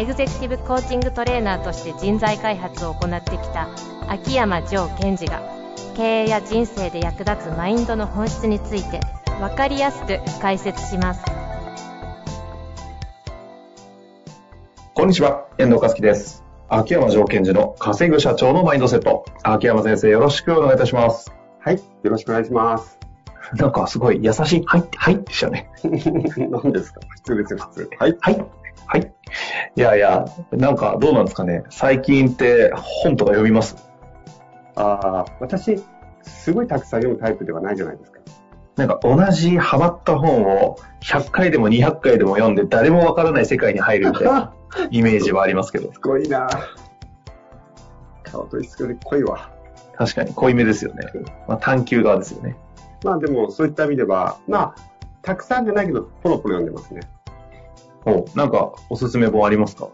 エグゼクティブコーチングトレーナーとして人材開発を行ってきた秋山城賢治が経営や人生で役立つマインドの本質について分かりやすく解説しますこんにちは、遠藤和樹です。秋山城賢治の稼ぐ社長のマインドセット。秋山先生、よろしくお願いいたします。はい。よろしくお願いします。なんかすごい優しい、はい、はいでしたね。何ですか？普通ですよ、普通。はい。はい。はい。いやいや、なんかどうなんですかね。最近って本とか読みます？ああ、私、すごいたくさん読むタイプではないじゃないですか。なんか同じハマった本を100回でも200回でも読んで誰もわからない世界に入るみたいな イメージはありますけど。すごいな顔と一緒で濃いわ。確かに濃いめですよね。まあ、探求側ですよね。まあでも、そういった意味では、まあ、たくさんじゃないけど、ポロポロ読んでますね。おなんかおすすめ本ありますか？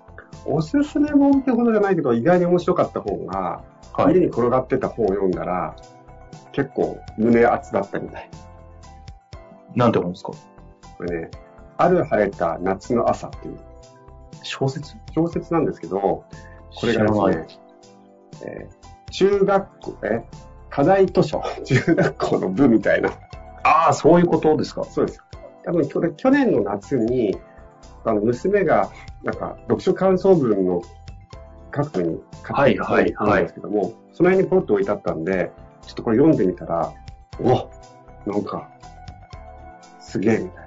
おすすめ本ってほどじゃないけど、意外に面白かった本が、はい。家に転がってた本を読んだら、結構胸熱だったみたい。なんて本ですか？これね、ある晴れた夏の朝っていう小説？小説なんですけど、これがですね、えー中学校、え、課題図書、中学校の部みたいな。ああ、そういうことですか。そうです。多分、去年の夏に、あの、娘が、なんか、読書感想文の書くために買ってきたはいはいはいんですけども、その辺にポッと置いてあったんで、ちょっとこれ読んでみたら、おなんか、すげえみたいな。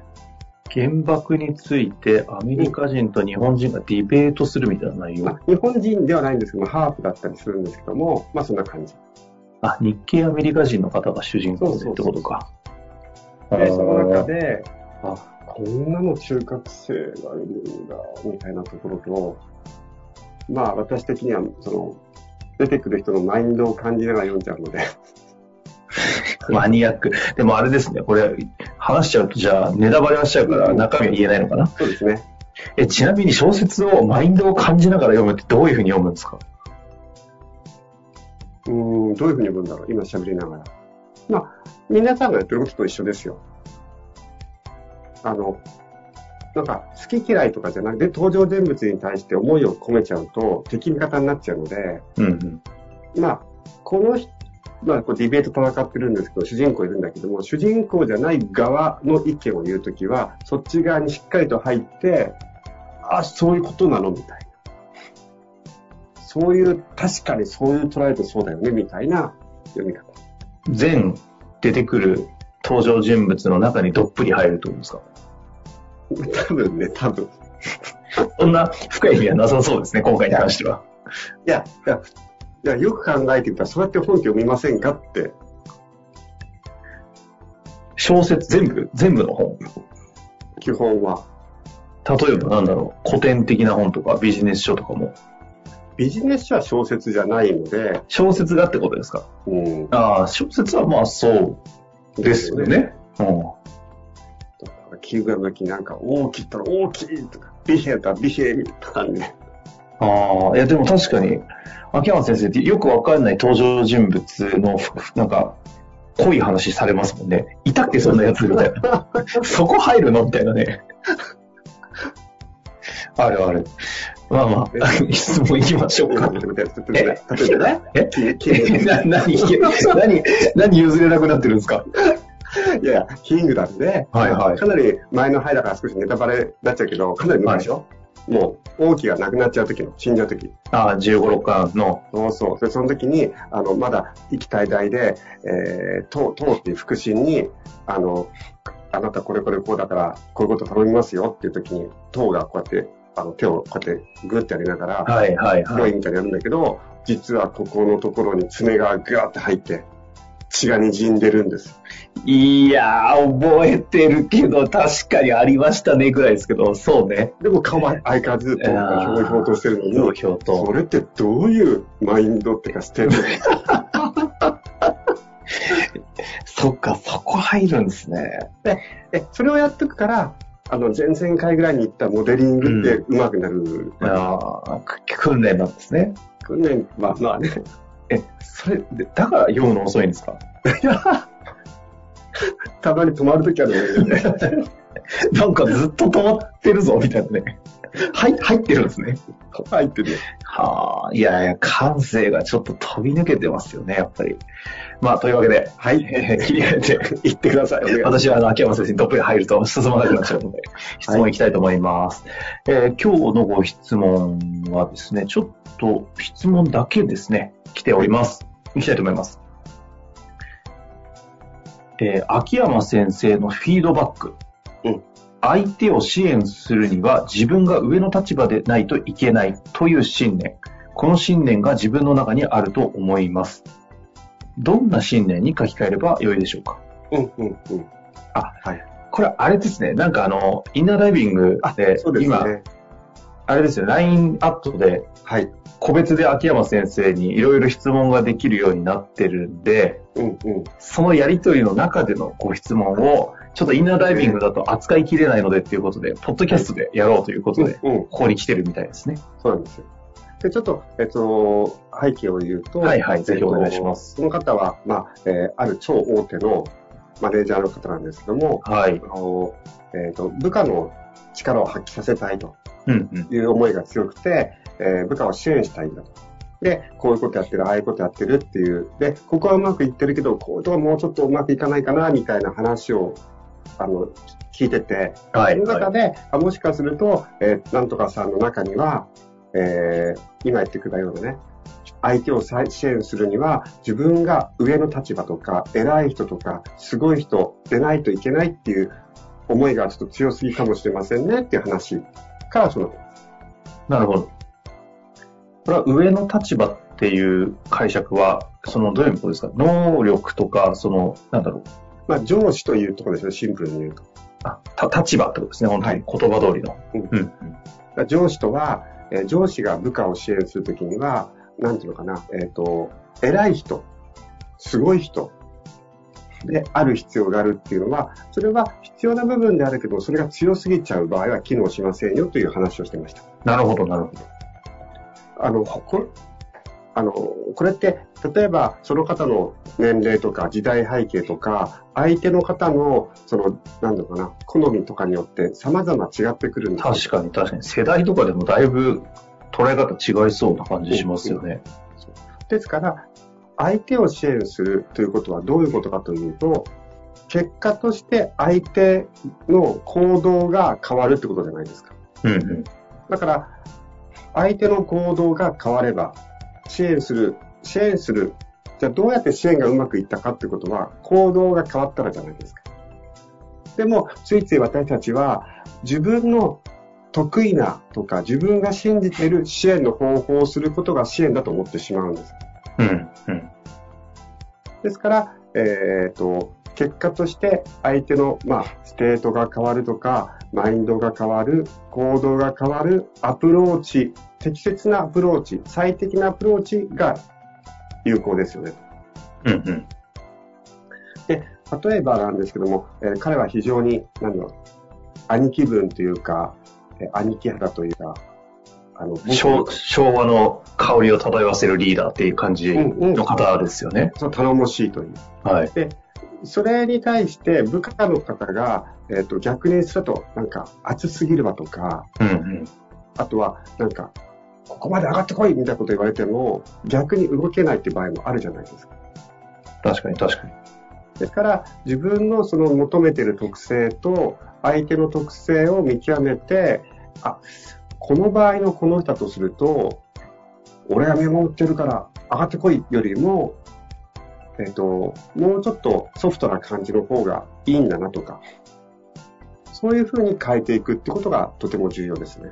原爆についてアメリカ人と日本人がディベートするみたいな内容。まあ、日本人ではないんですけども、ハーフだったりするんですけども、まあそんな感じ。あ、日系アメリカ人の方が主人公でってことか。で、その中で。で、あ、こんなの中学生がいるんだ、みたいなところと、まあ私的には、その、出てくる人のマインドを感じながら読んじゃうので、マニアック。でもあれですね、これ、話しちゃうとじゃあネタバレはしちゃうから中身は言えないのかな？そうですね。え、ちなみに小説をマインドを感じながら読むってどういうふうに読むんですか？うーん、どういうふうに読むんだろう、今喋りながら。まあ、皆さんがやってることと一緒ですよ。あの、なんか、好き嫌いとかじゃなくて、登場人物に対して思いを込めちゃうと、敵味方になっちゃうので、うんうん。まあ、この人、まあ、こうディベート戦ってるんですけど、主人公いるんだけども、主人公じゃない側の意見を言うときは、そっち側にしっかりと入って、あ、そういうことなのみたいな。そういう、確かにそういう捉えるとそうだよね、みたいな読み方。全出てくる登場人物の中にどっぷり入るってことですか？多分ね、多分。そんな深い意味はなさそうですね、今回に関しては。いや、いや、いやよく考えてみたら、そうやって本気読みませんかって、小説全部、全部の本？基本は。例えばなんだろう、古典的な本とかビジネス書とかも？ビジネス書は小説じゃないので、小説がってことですか？うん。ああ、小説はまあそうですよね。うん。キーグラムきなんか大きいったら大きいとか、ビヘだビヘみたいな感じで。ああ、いやでも確かに、秋山先生ってよくわかんない登場人物の、ふなんか、濃い話されますもんね。いたっけそんなやつみたいな。そこ入るのみたいなね。あるある。まあまあ、質問いきましょうか。例え？え？何、何、何譲れなくなってるんですかいやいや、キングダムで、はいはいかなり前の回だから少しネタバレになっちゃうけど、かなり昔でしょ、もう、王毅が亡くなっちゃう時の、死んじゃう時。ああ、15、6巻の、そうそう。で、その時に、あの、まだ、生きたい代で、えー、党、党っていう腹心に、あの、あなたこれこれこうだから、こういうこと頼みますよっていう時に、党がこうやって、あの、手をこうやってグッてやりながら、はいはいはい。ヒロインみたいにやるんだけど、実はここのところに爪がガーって入って、血が滲んでるんです。いやー、覚えてるけど、確かにありましたねぐらいですけど、そうね。でも顔は相変わらず、ひょうひょうとしてるのに、ひょうひょうとそれってどういうマインドってか、ステート そっか、そこ入るんですね。で、それをやっとくから、あの、前々回ぐらいに言ったモデリングって上手くなる。あーく訓練なんですね。訓練は、まあね、え、それ、でだから読むの遅いんですか？たまに止まるときあるよね。なんかずっと止まってるぞ、みたいなね。はい、入ってるんですね。入ってるよ。はあ、いやいや、感性がちょっと飛び抜けてますよね、やっぱり。まあ、というわけで、はい、えー切り替えて、言ってください。私はあの秋山先生にどっぷり入ると進まなくなっちゃうので、質問いきたいと思います。えー今日のご質問はですね、ちょっと質問だけですね、来ております。いきたいと思います。えー秋山先生のフィードバック。うん相手を支援するには自分が上の立場でないといけないという信念。この信念が自分の中にあると思います。どんな信念に書き換えればよいでしょうか？うん、うん、うん。あ、はい。これあれですね。なんかあの、インナーダイビングで、そうです今、ね。あれですよ、LINE アットではい。個別で秋山先生にいろいろ質問ができるようになってるんで、うん、うん。そのやりとりの中でのご質問を、ちょっとインナーダイビングだと扱いきれないのでっていうことで、ポッドキャストでやろうということで、うん、ここに来てるみたいですね。そうなんですよ。で、ちょっと、えっと、背景を言うと、はいはいぜひお願いしますえっとこの方は、まあ、えーある超大手のマネージャーの方なんですけども、はい。あのえっと、部下の力を発揮させたいとうんうん。いう思いが強くて、えー部下を支援したいんだと。で、こういうことやってる、ああいうことやってるっていう。で、ここはうまくいってるけど、こういうとこもうちょっとうまくいかないかな、みたいな話を、あの、聞いてて、はい。そのはい中で、あもしかすると、えーなんとかさんの中には、えー今言ってくれたようなね、相手を再支援するには、自分が上の立場とか、偉い人とか、すごい人でないといけないっていう思いがちょっと強すぎかもしれませんねっていう話からその、なるほど。これは上の立場っていう解釈は、そのどういうことですか？能力とか、その、なんだろう。まあ上司というところですね、シンプルに言うと。あ、た立場ってことですね、本当に。言葉通りの。うん上司とは、えー上司が部下を支援するときには、なんていうのかな、えっ、と、偉い人、すごい人である必要があるっていうのは、それは必要な部分であるけど、それが強すぎちゃう場合は機能しませんよという話をしてました。なるほど、なるほど。あの、これ、あの、これって、例えばその方の年齢とか時代背景とか、相手の方の、その、なんだろうかな、好みとかによって様々違ってくるんですよ確かに確かに。世代とかでもだいぶ捉え方違いそうな感じしますよね。ですから、相手を支援するということはどういうことかというと、結果として相手の行動が変わるってことじゃないですか。うんうん。だから、相手の行動が変われば、支援する、支援する。じゃあどうやって支援がうまくいったかってことは、行動が変わったらじゃないですか。でも、ついつい私たちは、自分の得意なとか、自分が信じている支援の方法をすることが支援だと思ってしまうんです。うんうん。ですから、えっ、と、結果として相手の、まあ、ステートが変わるとか、マインドが変わる、行動が変わる、アプローチ、適切なアプローチ、最適なアプローチが有効ですよね。うんうん。例えばなんですけども、えー彼は非常に、なんだろう、兄貴分というか、えー兄貴肌というか、あの、僕昭昭和の香りを漂わせるリーダーっていう感じの方ですよね。そう頼もしいという。はい。それに対して部下の方が、えっ、と、逆にすると、なんか、熱すぎるわとか、うんうん。あとは、なんか、ここまで上がってこいみたいなこと言われても、逆に動けないっていう場合もあるじゃないですか。確かに確かに。ですから、自分のその求めている特性と、相手の特性を見極めて、あ、この場合のこの人だとすると、俺が見守ってるから上がってこいよりも、えっ、と、もうちょっとソフトな感じの方がいいんだなとか、そういうふうに変えていくってことがとても重要ですね。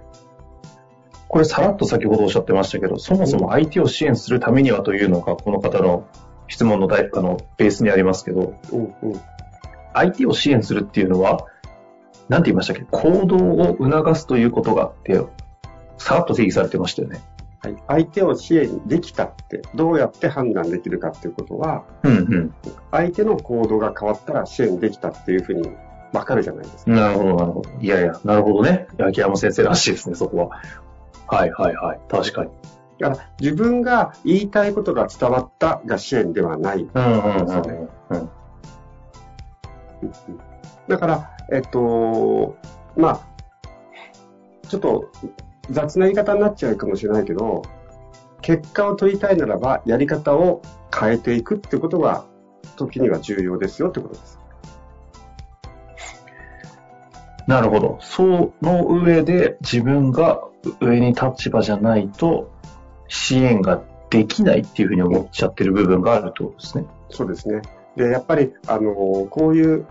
これさらっと先ほどおっしゃってましたけど、そもそも相手を支援するためにはというのが、この方の質問の大あのベースにありますけど、うんうん。相手を支援するっていうのは、なんて言いましたっけ？行動を促すということがあって、さらっと定義されてましたよね。はい。相手を支援できたって、どうやって判断できるかっていうことは、うん相手の行動が変わったら支援できたっていうふうに分かるじゃないですか。うん。なるほど、なるほど。いやいや、なるほどね。秋山先生らしいですね、そこは。はいはいはい。確かに。だから自分が言いたいことが伝わったが支援ではない。うんうんうんうん。だから、えっと、まあ、ちょっと雑な言い方になっちゃうかもしれないけど、結果を取りたいならば、やり方を変えていくってことが、時には重要ですよってことです。なるほど。その上で自分が上に立場じゃないと支援ができないっていうふうに思っちゃってる部分があるってことですね。そうですね。で、やっぱり、あの、こういう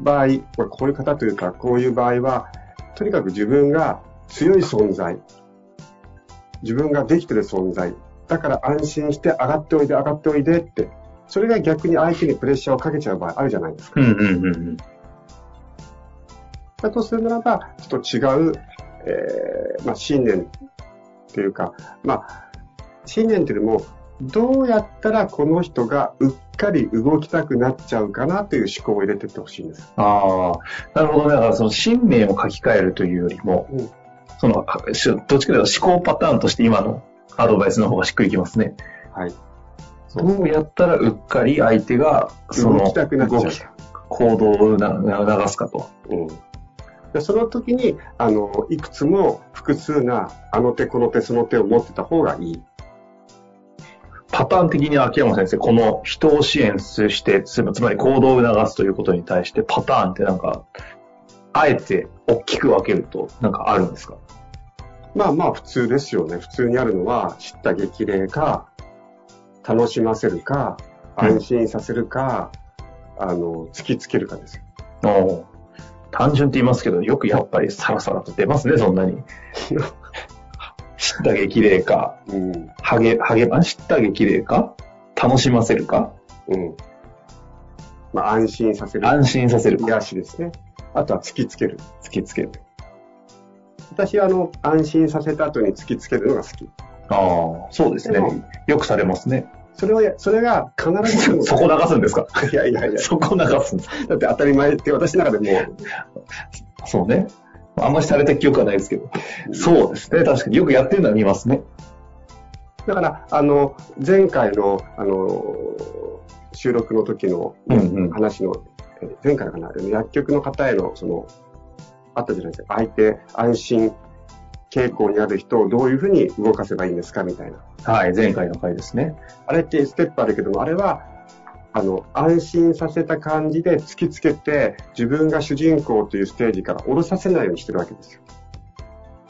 場合、まあこういう方というか、こういう場合は、とにかく自分が強い存在、自分ができてる存在、だから安心して上がっておいで、上がっておいでって、それが逆に相手にプレッシャーをかけちゃう場合あるじゃないですか。うんうんうんうん。だとするならば、ちょっと違う、えーまあ、信念っていうか、まあ、信念っていうよりも、どうやったらこの人がうっかり動きたくなっちゃうかなという思考を入れていってほしいんです。ああ、なるほどね。だからその信念を書き換えるというよりも、うんその、どっちかというと思考パターンとして今のアドバイスの方がしっくりきますね。はい。どうやったらうっかり相手がその動きたくなっちゃう行動をな促すかと。うん。でその時に、あの、いくつも複数な、あの手この手その手を持ってた方がいい。パターン的に秋山先生、この人を支援して、つまつまり行動を促すということに対してパターンってなんか、あえて大きく分けるとなんかあるんですか？まあまあ普通ですよね。普通にあるのは、知った激励か、楽しませるか、安心させるか、あの、突きつけるかですよ。単純って言いますけど、よくやっぱりサラサラと出ますね、そんなに。知った激励か、うん。励、励ま、知った激励か、楽しませるか、うん。まあ安心させる。安心させるか、癒しですね。あとは突きつける。突きつける。私はあの、安心させた後に突きつけるのが好き。ああ、そうですね。よくされますね。それをや、それが必ず そこ流すんですか？いやいやいや。そこ流すんですだって当たり前って私の中でもそうね。あんまりされた記憶はないですけど。そうですね。確かによくやってるのは見ますね。だから、あの、前回の、あの、収録の時のうんうん。話の、え前回かな、薬局の方への、その、あったじゃないですか。相手、安心傾向にある人をどういうふうに動かせばいいんですかみたいな。はい、前回の回ですね。あれってステップあるけども、あれは、あの、安心させた感じで突きつけて、自分が主人公というステージから降ろさせないようにしてるわけですよ。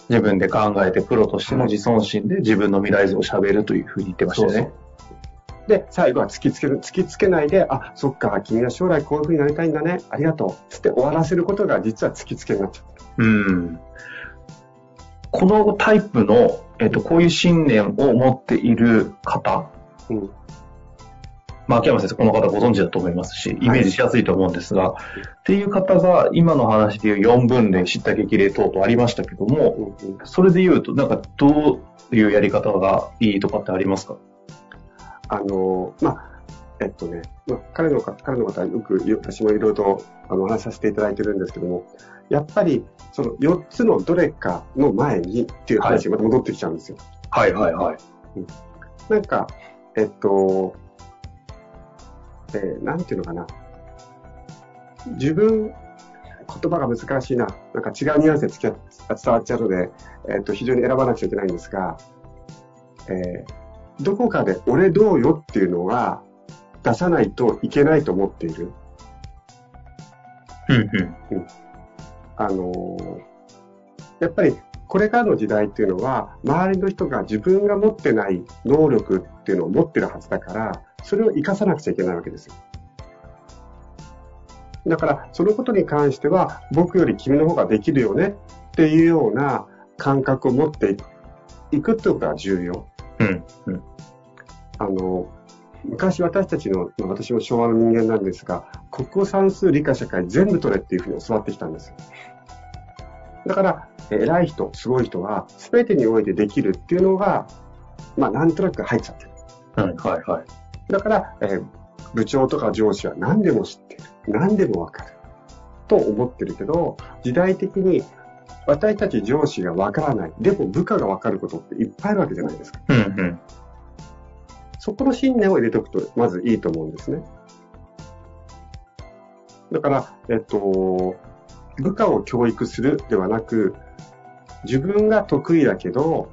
自分で考えてプロとしての自尊心で自分の未来像を喋るというふうに言ってましたよね。で、最後は突きつける、突きつけないで、あ、そっか、君は将来こういう風になりたいんだね、ありがとう。つって終わらせることが実は突きつけになっちゃう。うん。このタイプの、えっと、こういう信念を持っている方、うん。まあ、秋山先生、この方ご存知だと思いますし、イメージしやすいと思うんですが、っていう方が、今の話でいう4分類、知った激励等々ありましたけども、うんうん。それで言うと、なんか、どういうやり方がいいとかってありますか？あの、まあ、えっとね、まあ、彼の方、彼の方はよく、よ私もいろいろとあのお話しさせていただいてるんですけども、やっぱり、その4つのどれかの前にっていう話がまた戻ってきちゃうんですよ。はいはいはい。なんか、えっと、えーなんていうのかな。自分、言葉が難しいな。なんか違うニュアンスで伝わっちゃうので、えっと、非常に選ばなくちゃいけないんですが、えーどこかで俺どうよっていうのは出さないといけないと思っている。うんうん。あのーやっぱりこれからの時代っていうのは、周りの人が自分が持ってない能力っていうのを持ってるはずだから、それを活かさなくちゃいけないわけですよ。だから、そのことに関しては、僕より君の方ができるよねっていうような感覚を持っていくってことが重要。うんうん。あの、昔私たちの、まあ私も昭和の人間なんですが、国語算数理科社会全部取れっていうふうに教わってきたんです。だから、えー偉い人、すごい人は、全てにおいてできるっていうのが、まあなんとなく入っちゃってる。はいはいはい。だから、えー部長とか上司は何でも知ってる。何でもわかる。と思ってるけど、時代的に私たち上司がわからない。でも部下がわかることっていっぱいあるわけじゃないですか。うんうん。そこの信念を入れておくと、まずいいと思うんですね。だから、えっと、部下を教育するではなく、自分が得意だけど、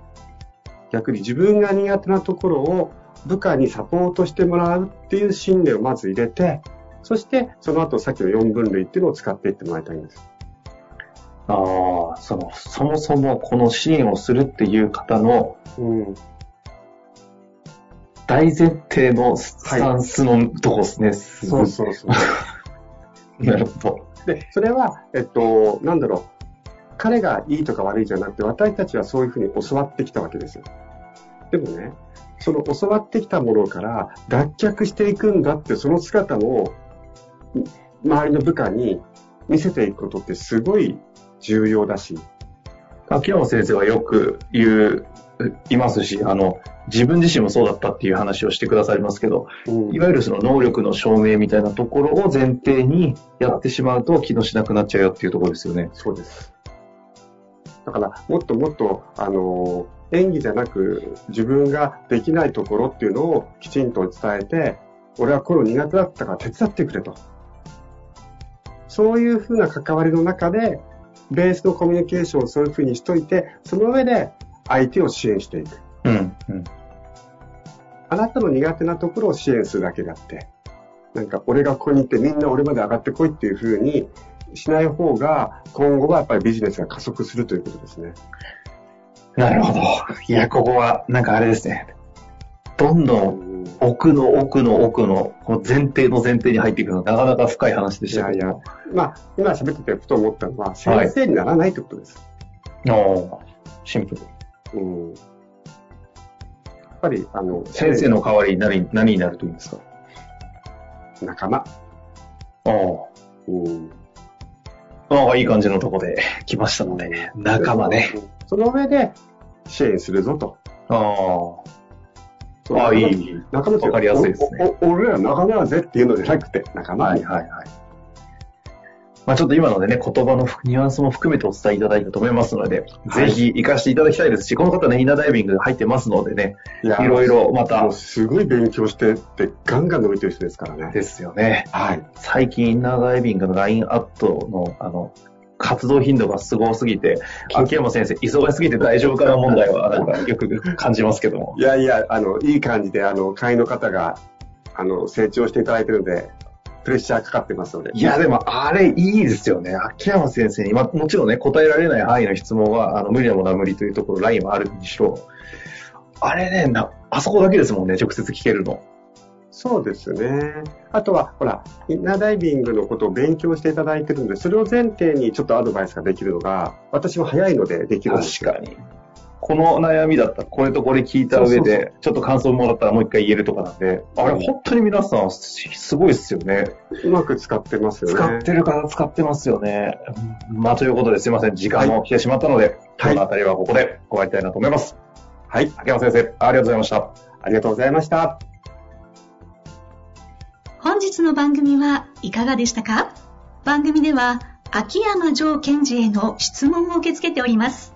逆に自分が苦手なところを部下にサポートしてもらうっていう信念をまず入れて、そしてその後さっきの4分類っていうのを使っていってもらいたいんです。ああ、その、そもそもこの支援をするっていう方のうん。大前提のスタンスのとこですね。すごいそうそうそう。なるほど。で、それは、えっと、なんだろう。彼がいいとか悪いじゃなくて、私たちはそういうふうに教わってきたわけですよ。でもね、その教わってきたものから脱却していくんだって、その姿を周りの部下に見せていくことってすごい重要だし、秋山先生はよく言う、いますし、あの、自分自身もそうだったっていう話をしてくださりますけど、うんいわゆるその能力の証明みたいなところを前提にやってしまうと気のしなくなっちゃうよっていうところですよね。そうです。だから、もっともっと、あの、演技じゃなく、自分ができないところっていうのをきちんと伝えて、俺はこの苦手だったから手伝ってくれと。そういうふうな関わりの中で、ベースのコミュニケーションをそういうふうにしといて、その上で相手を支援していく。うん。うん。あなたの苦手なところを支援するだけであって、なんか俺がここに行ってみんな俺まで上がってこいっていうふうにしない方が、今後はやっぱりビジネスが加速するということですね。なるほど。いや、ここは、なんかあれですね。どんどん奥の奥の奥の、この前提の前提に入っていくのはなかなか深い話でいやいやしたけども。、まあ、今喋っててふと思ったのは、先生にならないってことです。おーシンプル。うん。やっぱり、あの、先生の代わりに何何になるというんですか？仲間。あうん。あ。ああ、いい感じのとこで 来ましたので、仲間ね。うん。その上で、支援するぞと。ああ。ああ、いい。仲間わかりやすいですね俺ら仲間だぜっていうのじゃなくて、仲間。はいはいはい。まあちょっと今のでね、言葉のニュアンスも含めてお伝えいただいたと思いますので、はいぜひ活かしていただきたいですし、この方ね、イナダイビング入ってますのでね、いろいろまたすごい勉強してって、ガンガン伸びてる人ですからね。ですよね。はい。最近インナーダイビングの LINE アットの、あの、活動頻度がすごすぎて、秋山先生、忙しすぎて大丈夫かな問題は、なんかよく感じますけども。いやいや、あの、いい感じで、あの、会員の方が、あの、成長していただいてるので、プレッシャーかかってますので。いや、でも、あれいいですよね。秋山先生に、まあ、もちろんね、答えられない範囲の質問は、あの、無理なものは無理というところ、ラインはあるにしろ、あれね、な、あそこだけですもんね、直接聞けるの。そうですね。あとは、ほら、インナーダイビングのことを勉強していただいてるので、それを前提にちょっとアドバイスができるのが、私も早いのでできるんですよ。確かに。この悩みだったら、これとこれ聞いた上で、ちょっと感想もらったらもう一回言えるとかなんで、あれ本当に皆さん、すごいですよね。うまく使ってますよね。使ってる方使ってますよね。まあ、ということですいません。時間も来てしまったので、今日のあたりはここで終わりたいなと思います。はい。秋山先生、ありがとうございました。ありがとうございました。本日の番組はいかがでしたか？番組では秋山城賢治への質問を受け付けております。